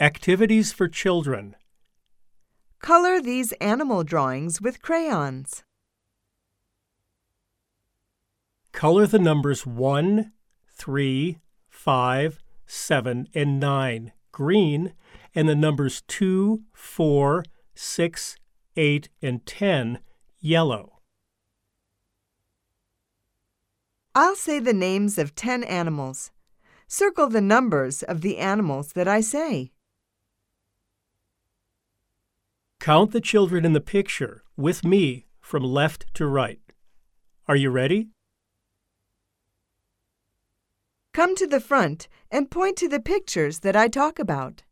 Activities for children. Color these animal drawings with crayons. Color the numbers 1, 3, 5, 7, and 9 green and the numbers 2, 4, 6, 8, and 10 yellow. I'll say the names of 10 animals. Circle the numbers of the animals that I say. Count the children in the picture with me from left to right. Are you ready? Come to the front and point to the pictures that I talk about.